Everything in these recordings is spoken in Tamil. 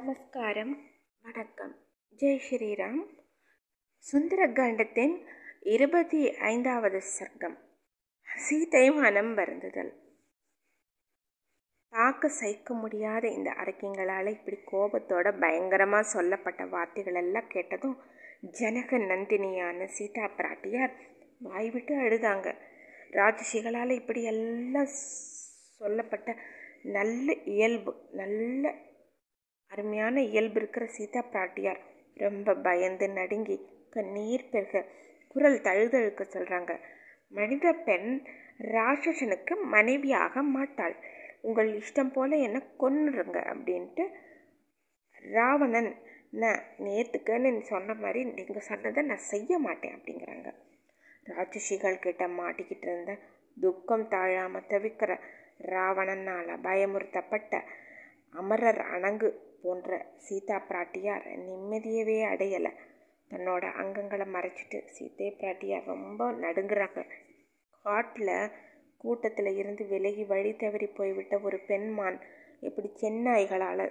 நமஸ்காரம். வணக்கம். ஜெய் ஸ்ரீராம். சுந்தரகாண்டத்தின் இருபத்தி ஐந்தாவது சர்க்கம். சீதை மனம் வருந்துதல். பார்க்க சகிக்க முடியாத இந்த அரக்கிங்களால் இப்படி கோபத்தோட பயங்கரமாக சொல்லப்பட்ட வார்த்தைகள் எல்லாம் கேட்டதும் ஜனக நந்தினியான சீதா பிராட்டியார் வாய்விட்டு அழுதாங்க. ராஜசிகளால் இப்படி எல்லாம் சொல்லப்பட்ட நல்ல இயல்பு நல்ல அருமையான இயல்பு இருக்கிற சீதா பிராட்டியார் ரொம்ப பயந்து நடுங்கி கண்ணீர் பெருக குரல் தழுதழுக்க சொல்கிறாங்க மனித பெண் ராட்சசனுக்கு மனைவியாக மாட்டாள். உங்கள் இஷ்டம் போல என்ன கொன்னுருங்க அப்படின்ட்டு ராவணன் நான் நேற்றுக்குன்னு சொன்ன மாதிரி நீங்கள் சொன்னதை நான் செய்ய மாட்டேன் அப்படிங்கிறாங்க. ராட்சசிகள் கிட்ட மாட்டிக்கிட்டு இருந்த துக்கம் தாழாமல் தவிக்கிற ராவணனால் பயமுறுத்தப்பட்ட அமரர் அணங்கு போன்ற சீதா பிராட்டியார் நிம்மதியவே அடையலை. தன்னோட அங்கங்களை மறைச்சிட்டு சீதை பிராட்டியார் ரொம்ப நடுங்குறாங்க. காட்டில் கூட்டத்தில் இருந்து விலகி வழி தவறி போய்விட்ட ஒரு பெண்மான் எப்படி சென்னாய்களால்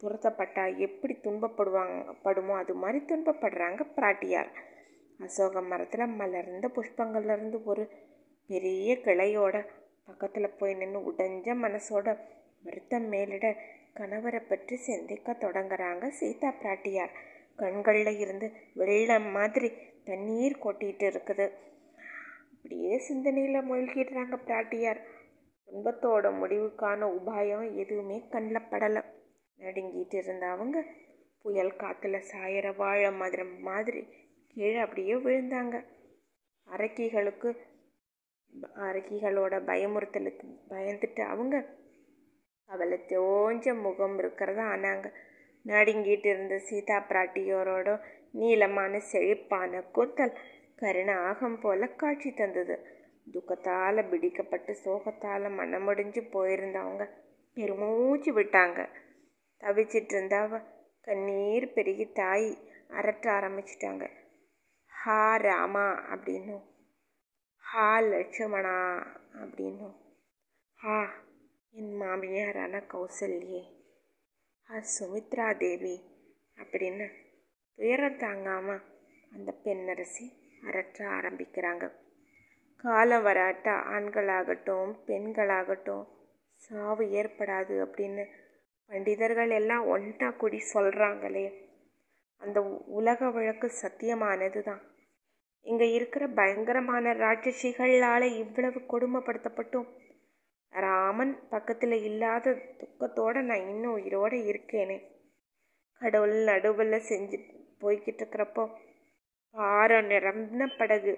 துரத்தப்பட்டா எப்படி துன்பப்படுவாங்க படுமோ அது மாதிரி துன்பப்படுறாங்க பிராட்டியார். அசோக மரத்தில் மலர்ந்த புஷ்பங்கள்லேருந்து ஒரு பெரிய கிளையோட பக்கத்தில் போய் நின்று உடைஞ்ச மனசோட வருத்தம் மேலிட கணவரை பற்றி சிந்திக்க தொடங்குறாங்க சீதா பிராட்டியார். கண்களில் இருந்து வெள்ளம் மாதிரி தண்ணீர் கொட்டிகிட்டு இருக்குது. அப்படியே சிந்தனையில் மூழ்கிடுறாங்க பிராட்டியார். துன்பத்தோட முடிவுக்கான உபாயம் எதுவுமே கண்ணில் படலை. நடுங்கிட்டு இருந்த அவங்க புயல் காற்றுல சாயிற வாழை மாதிரி மாதிரி கீழே அப்படியே விழுந்தாங்க. அரக்கிகளுக்கு அரக்கிகளோட பயமுறுத்தலுக்கு பயந்துட்டு அவங்க அவளை தோஞ்ச முகம் இருக்கிறதா? ஆனாங்க நடுங்கிட்டு இருந்த சீதா பிராட்டியோரோட நீளமான செழிப்பான கூத்தல் கருணாகம் போல காட்சி தந்தது. துக்கத்தால் பிடிக்கப்பட்டு சோகத்தால் மனமுடிஞ்சு போயிருந்தவங்க பெருமூச்சு விட்டாங்க. தவிச்சிட்டு இருந்தாவ கண்ணீர் பெருகி தாய் அரட்ட ஆரம்பிச்சிட்டாங்க. ஹா ராமா அப்படின்னும். ஹா லட்சுமணா அப்படின்னும். ஹா என் மாமியாரான கௌசல்யே. ஆ சுமித்ரா தேவி. அப்படின்னு துயரம் தாங்காமல் அந்த பெண்ணரசி அரற்ற ஆரம்பிக்கிறாங்க. காலம் வராட்டா ஆண்களாகட்டும் பெண்களாகட்டும் சாவு ஏற்படாது அப்படின்னு பண்டிதர்கள் எல்லாம் ஒன்றா கூடி சொல்கிறாங்களே அந்த உலக வழக்கு சத்தியமானது தான் இங்கே இருக்கிற பயங்கரமான ராட்சசிகளால் இவ்வளவு கொடுமைப்படுத்தப்பட்டும். ராமன் பக்கத்தில் இல்லாத துக்கத்தோடு நான் இன்னும் உயிரோடு இருக்கேனே. கடவுள் நடுவில் செஞ்சு போய்கிட்டு இருக்கிறப்போ பாறை நிரம்பின படகு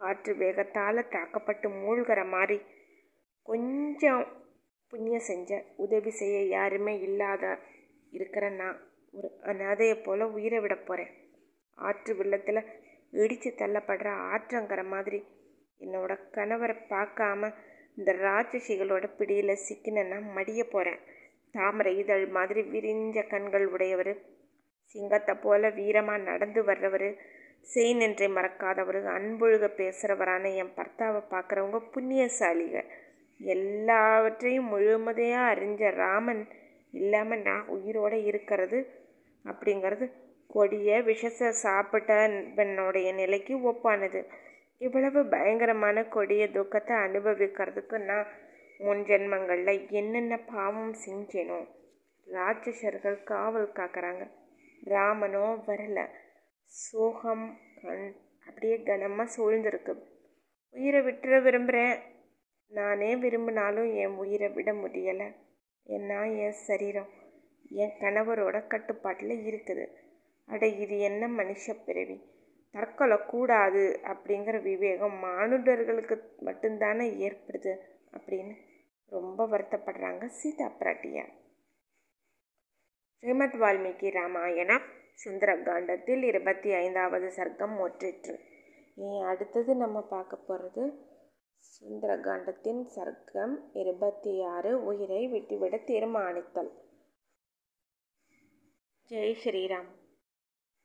காற்று வேகத்தால் தாக்கப்பட்டு மூழ்கிற மாதிரி கொஞ்சம் புண்ணியம் செஞ்ச உதவி செய்ய யாருமே இல்லாத இருக்கிற நான் ஒரு அனாதையை போல் உயிரை விட போகிறேன் ஆற்று வெள்ளத்தில் இடித்து தள்ளப்படுற ஆற்றங்கிற மாதிரி என்னோட கணவரை பார்க்காம இந்த ராட்சசிகளோட பிடியில் சிக்கினேன்னா மடிய போகிறேன் தாமரை இதழ் மாதிரி விரிஞ்ச கண்கள் உடையவர். சிங்கத்தை போல வீரமாக நடந்து வர்றவர். செய் நின்றை மறக்காதவர். அன்பொழுக பேசுகிறவரான என் பர்த்தாவை பார்க்குறவங்க புண்ணியசாலிக எல்லாவற்றையும் முழுமதையாக அறிஞ்ச ராமன் இல்லாமல் நான் உயிரோடு இருக்கிறது அப்படிங்கிறது கொடிய விஷத்தை சாப்பிட்ட பெண்ணுடைய நிலைக்கு ஒப்பானது. இவ்வளவு பயங்கரமான கொடிய துக்கத்தை அனுபவிக்கிறதுக்கு நான் முன் ஜென்மங்களில் என்னென்ன பாவம் செஞ்சேனோ ராட்சசர்கள் காவல் காக்குறாங்க. ராமனோ வரல. சோகம் கண் அப்படியே கனமாக சூழ்ந்திருக்கு. உயிரை விட்டுற விரும்புகிறேன் நானே விரும்பினாலும் என் உயிரை விட முடியலை. ஏன்னா என் சரீரம் என் கணவரோட கட்டுப்பாட்டில் இருக்குது. அட இது என்ன மனுஷ பிறவி? தற்கொலை கூடாது அப்படிங்கிற விவேகம் மானுடர்களுக்கு மட்டும்தானே ஏற்படுது அப்படின்னு ரொம்ப வருத்தப்படுறாங்க சீதா பிராட்டியார் ஸ்ரீமத் வால்மீகி ராமாயணம் சுந்தரகாண்டத்தில் இருபத்தி ஐந்தாவது சர்க்கம் ஒற்றிற்று இனி அடுத்தது நம்ம பார்க்க போகிறது சுந்தரகாண்டத்தின் சர்க்கம் இருபத்தி ஆறு உயிரை விட்டுவிட தீர்மானித்தல். ஜெய் ஸ்ரீராம்.